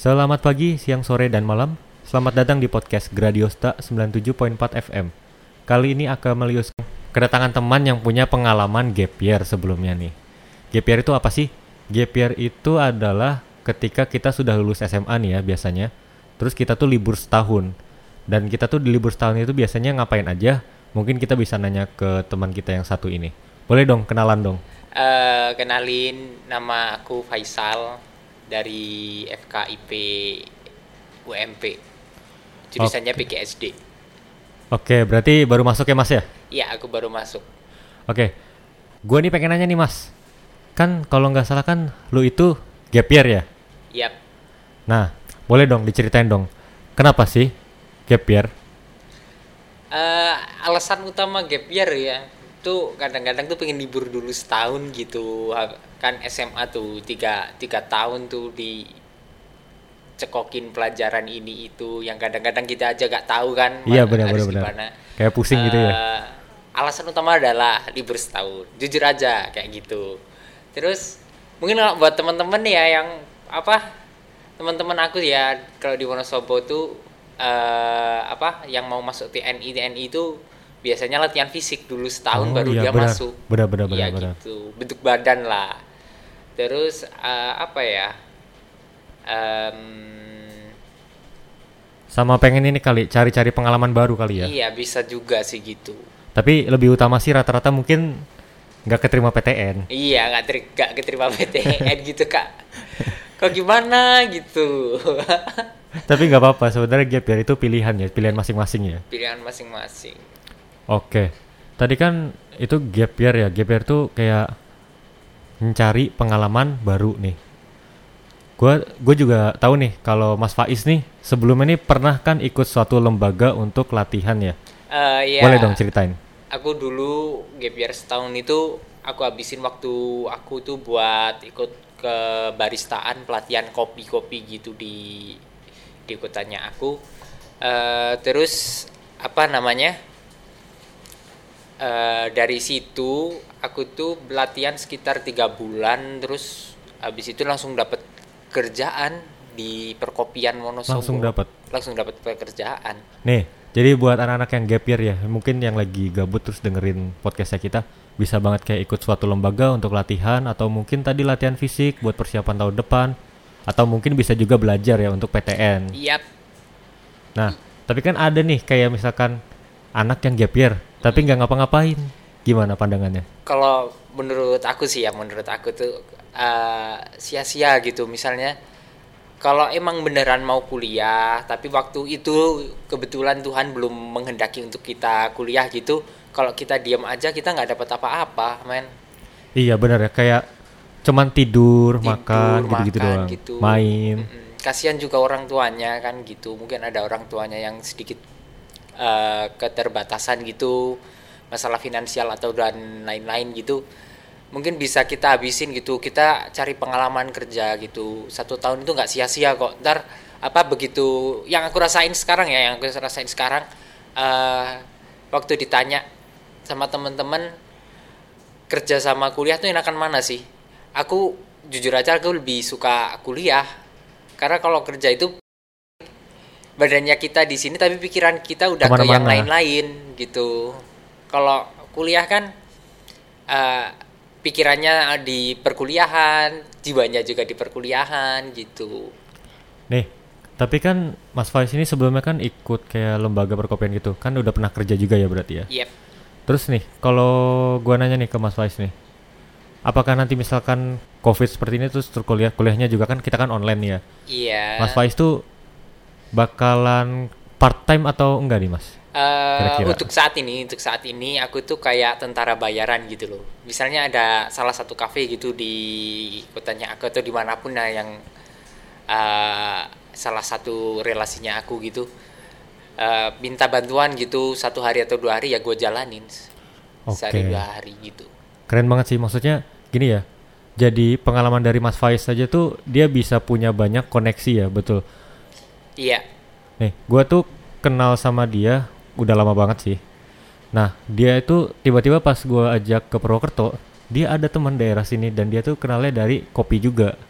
Selamat pagi, siang, sore, dan malam. Selamat datang di podcast Gradiosta 97.4 FM. Kali ini akan melius kedatangan teman yang punya pengalaman gap year sebelumnya nih. Gap year itu apa sih? Gap year itu adalah ketika kita sudah lulus SMA nih ya biasanya. Terus kita tuh libur setahun. Dan kita tuh di libur setahun itu biasanya ngapain aja? Mungkin kita bisa nanya ke teman kita yang satu ini. Boleh dong, kenalan dong. Eh, kenalin nama aku Faisal dari FKIP UMP. Jurusannya PGSD. Oke, berarti baru masuk ya mas ya? Iya, aku baru masuk. Oke, gue nih pengen nanya nih mas. Kan kalau nggak salah kan lu itu gap year ya? Yap. Nah, boleh dong diceritain dong. Kenapa sih gap year? Eh, alasan utama gap year ya tuh kadang-kadang tuh pengen libur dulu setahun gitu. Kan SMA tuh tiga tiga tahun tuh di cekokin pelajaran ini itu. Yang kadang-kadang kita aja gak tahu kan Iya, benar, benar, gimana. Kayak pusing gitu ya? Eh, alasan utama adalah libur setahun. Jujur aja kayak gitu. Terus mungkin kalau buat teman-teman ya yang apa teman-teman aku ya kalau di Wonosobo tuh eh, apa yang mau masuk TNI TNI itu biasanya latihan fisik dulu setahun Oh, baru iya, dia benar. masuk Benar, benar, benar, benar. gitu bentuk badan lah terus eh, apa ya Em, Sama pengen ini kali cari-cari pengalaman baru kali ya. iya bisa juga sih gitu Tapi lebih utama sih rata-rata mungkin nggak keterima PTN. Iya, nggak ter nggak keterima PTN gitu kak. Kok gimana gitu? Tapi nggak apa-apa sebenarnya gap year itu pilihan ya, pilihan masing-masing ya. Pilihan masing-masing. Oke. Tadi kan itu gap year ya. Gap year tuh kayak mencari pengalaman baru nih. Gua gue juga tahu nih kalau Mas Faiz nih sebelumnya nih pernah kan ikut suatu lembaga untuk latihan ya. Eh ya, Boleh dong ceritain. Aku dulu gap year setahun itu aku habisin waktu aku tuh buat ikut ke baristaan pelatihan kopi-kopi gitu di di kotanya aku. Eh terus apa namanya? Eh dari situ aku tuh latihan sekitar tiga bulan terus habis itu langsung dapat kerjaan di perkopian Wonosobo Langsung dapat. langsung dapat pekerjaan Nih, jadi buat anak-anak yang gap year ya, mungkin yang lagi gabut terus dengerin podcastnya kita, bisa banget kayak ikut suatu lembaga untuk latihan, atau mungkin tadi latihan fisik buat persiapan tahun depan, atau mungkin bisa juga belajar ya untuk PTN. Yap, Nah, tapi kan ada nih kayak misalkan anak yang gap year, tapi nggak ngapa-ngapain. Gimana pandangannya? kalau menurut aku sih ya menurut aku tuh eh, sia-sia gitu misalnya kalau emang beneran mau kuliah tapi waktu itu kebetulan Tuhan belum menghendaki untuk kita kuliah gitu kalau kita diam aja kita nggak dapat apa-apa men Iya benar ya, kayak cuman tidur, Tidur, makan, gitu-gitu doang, gitu. main. Mm-mm. kasihan juga orang tuanya kan gitu mungkin ada orang tuanya yang sedikit eh, keterbatasan gitu masalah finansial atau dan lain-lain gitu mungkin bisa kita habisin gitu. Kita cari pengalaman kerja gitu. Satu tahun itu nggak sia-sia kok. Ntar apa begitu yang aku rasain sekarang ya yang aku rasain sekarang eh waktu ditanya sama teman-teman kerja sama kuliah tuh enakan mana sih? Aku jujur aja aku lebih suka kuliah. Karena kalau kerja itu badannya kita di sini tapi pikiran kita udah ke yang lain-lain gitu. Kalau kuliah kan eh, pikirannya di perkuliahan jiwanya juga di perkuliahan gitu. Nih, tapi kan Mas Faiz ini sebelumnya kan ikut kayak lembaga perkopian gitu, kan udah pernah kerja juga ya berarti ya. yep. Terus nih, kalau gua nanya nih ke Mas Faiz nih, apakah nanti misalkan COVID seperti ini terus ter- kuliah kuliahnya juga kan kita kan online ya. iya. Mas Faiz tuh bakalan part time atau enggak nih Mas? Eh, Kira-kira. untuk saat ini, untuk saat ini aku tuh kayak tentara bayaran gitu loh. Misalnya ada salah satu kafe gitu di kotanya aku atau di mana pun nah yang eh, salah satu relasinya aku gitu eh, minta bantuan gitu satu hari atau dua hari ya gue jalanin sehari Oke. dua hari gitu. Keren banget sih, maksudnya gini ya. Jadi pengalaman dari Mas Faiz saja tuh dia bisa punya banyak koneksi ya, betul. Iya, Nih, gua tuh kenal sama dia udah lama banget sih. Nah, dia itu tiba-tiba pas gua ajak ke Purwokerto, dia ada teman daerah sini dan dia tuh kenalnya dari kopi juga.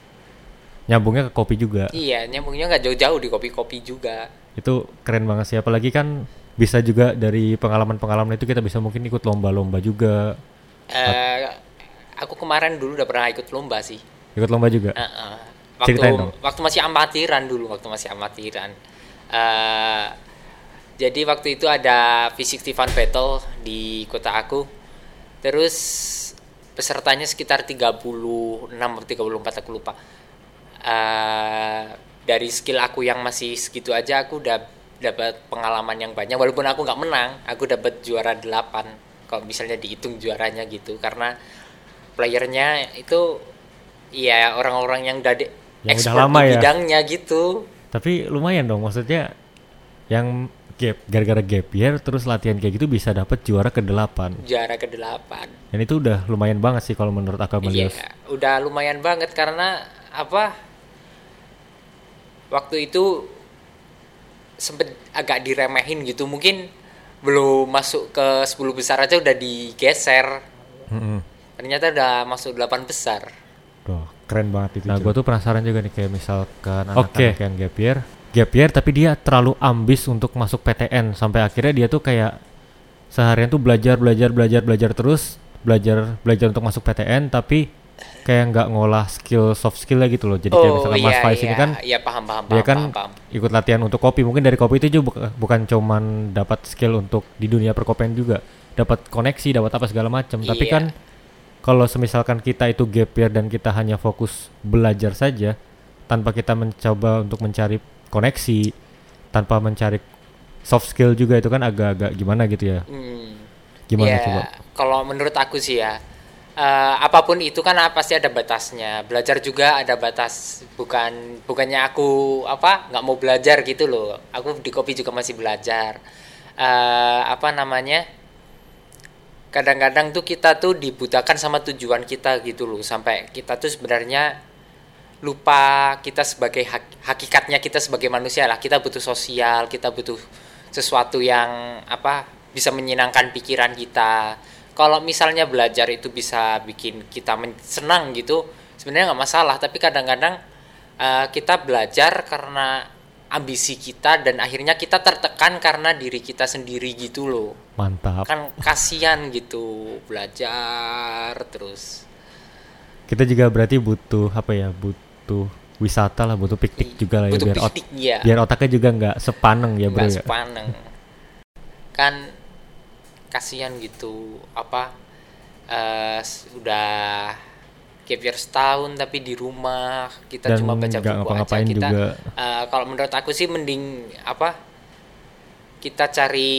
nyambungnya ke kopi juga. Iya, nyambungnya nggak jauh-jauh di kopi-kopi juga. Itu keren banget sih apalagi kan bisa juga dari pengalaman-pengalaman itu kita bisa mungkin ikut lomba-lomba juga. Eh, aku kemarin dulu udah pernah ikut lomba sih. Ikut lomba juga. Eh, eh. Waktu Ceritain dong. waktu masih amatiran dulu, waktu masih amatiran. Eh, jadi waktu itu ada V60 Fun Battle di kota aku. Terus pesertanya sekitar 36 atau 34 aku lupa. Eh, dari skill aku yang masih segitu aja aku udah dapat pengalaman yang banyak walaupun aku nggak menang aku dapat juara 8 kalau misalnya dihitung juaranya gitu karena playernya itu ya orang-orang yang udah Yang udah lama di ya. bidangnya gitu Tapi lumayan dong maksudnya yang gap gara-gara gap year terus latihan kayak gitu bisa dapat juara ke-8. juara ke-8 Dan itu udah lumayan banget sih kalau menurut Aka Iya, udah lumayan banget karena apa? Waktu itu sempet agak diremehin gitu. Mungkin belum masuk ke 10 besar aja udah digeser. Mm-mm. Ternyata udah masuk 8 besar. Tuh, keren banget itu. Nah, gue tuh penasaran juga nih kayak misalkan anak-anak yang gap year, gap year tapi dia terlalu ambis untuk masuk PTN sampai akhirnya dia tuh kayak seharian tuh belajar belajar belajar belajar terus belajar belajar untuk masuk PTN tapi kayak nggak ngolah skill soft skillnya gitu loh. Jadi kayak misalkan Mas Faiz ini kan iya paham paham dia paham, kan paham, paham. ikut latihan untuk kopi mungkin dari kopi itu juga buka- bukan cuman dapat skill untuk di dunia perkopian juga dapat koneksi dapat apa segala macam tapi Iya. kan kalau semisalkan kita itu gap year dan kita hanya fokus belajar saja tanpa kita mencoba untuk mencari koneksi tanpa mencari soft skill juga itu kan agak-agak gimana gitu ya Hmm. gimana Ya, coba Kalau menurut aku sih ya, eh, apa pun itu kan pasti ada batasnya. Belajar juga ada batas. Bukan bukannya aku apa nggak mau belajar gitu loh. Aku di kopi juga masih belajar. Eh, apa namanya? Kadang-kadang tuh kita tuh dibutakan sama tujuan kita gitu loh. Sampai kita tuh sebenarnya lupa kita sebagai hak- hakikatnya kita sebagai manusia lah. Kita butuh sosial kita butuh sesuatu yang apa bisa menyenangkan pikiran kita. Kalau misalnya belajar itu bisa bikin kita senang gitu sebenarnya nggak masalah. Tapi kadang-kadang eh, kita belajar karena ambisi kita dan akhirnya kita tertekan karena diri kita sendiri gitu loh. Mantap. Kan kasihan gitu belajar terus. Kita juga berarti butuh apa ya butuh wisata lah butuh piknik juga lah ya butuh biar ot- piknik ya biar otaknya juga nggak sepaneng ya bro nggak ya? sepaneng. Kan kasihan gitu apa eh sudah gap year setahun tapi di rumah kita Dan cuma baca buku aja kita juga. eh, kalau menurut aku sih mending apa kita cari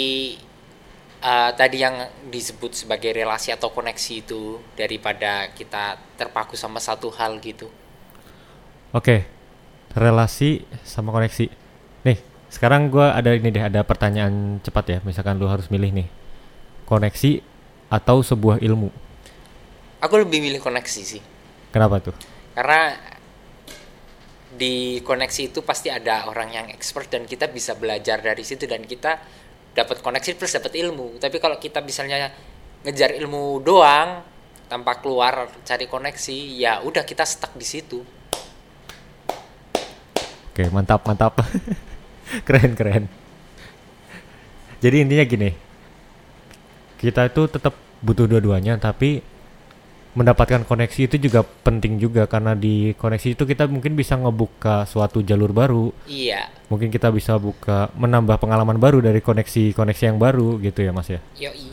eh, tadi yang disebut sebagai relasi atau koneksi itu daripada kita terpaku sama satu hal gitu Oke, relasi sama koneksi. Nih, sekarang gua ada ini deh, ada pertanyaan cepat ya. Misalkan lu harus milih nih, koneksi atau sebuah ilmu. aku lebih milih koneksi sih Kenapa tuh? karena di koneksi itu pasti ada orang yang expert dan kita bisa belajar dari situ dan kita dapat koneksi plus dapat ilmu tapi kalau kita misalnya ngejar ilmu doang tanpa keluar cari koneksi ya udah kita stuck di situ Oke, mantap, mantap. keren, keren. Jadi intinya gini, kita itu tetap butuh dua-duanya, tapi mendapatkan koneksi itu juga penting juga karena di koneksi itu kita mungkin bisa ngebuka suatu jalur baru, iya. Mungkin kita bisa buka menambah pengalaman baru dari koneksi-koneksi yang baru gitu ya mas ya? Yoi.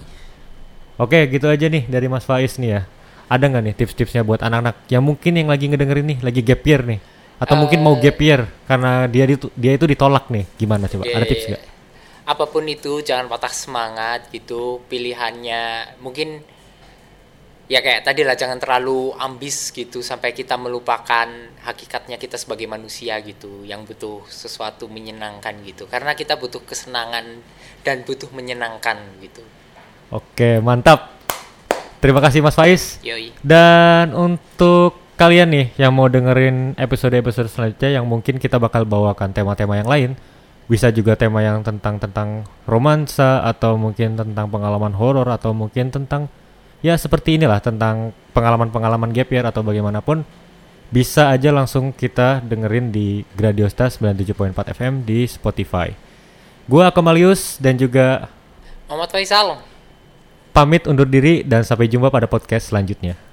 Oke gitu aja nih dari mas Faiz nih ya. Ada nggak nih tips-tipsnya buat anak-anak yang mungkin yang lagi ngedengerin nih lagi gap year nih? Atau mungkin mau gap year karena dia itu dia itu ditolak nih. Gimana coba? Ada Oke. tips nggak? Apa pun itu jangan patah semangat gitu. Pilihannya mungkin ya kayak tadi lah jangan terlalu ambis gitu sampai kita melupakan hakikatnya kita sebagai manusia gitu yang butuh sesuatu menyenangkan gitu. Karena kita butuh kesenangan dan butuh menyenangkan gitu. Oke mantap. Terima kasih mas Faiz. Yoi. Dan untuk kalian nih yang mau dengerin episode-episode selanjutnya yang mungkin kita bakal bawakan tema-tema yang lain, bisa juga tema yang tentang tentang romansa atau mungkin tentang pengalaman horor atau mungkin tentang ya seperti inilah tentang pengalaman-pengalaman gap year atau bagaimanapun bisa aja langsung kita dengerin di Gradiosta 97.4 FM di Spotify. Gua Akemalius dan juga Muhammad Faisal pamit undur diri dan sampai jumpa pada podcast selanjutnya.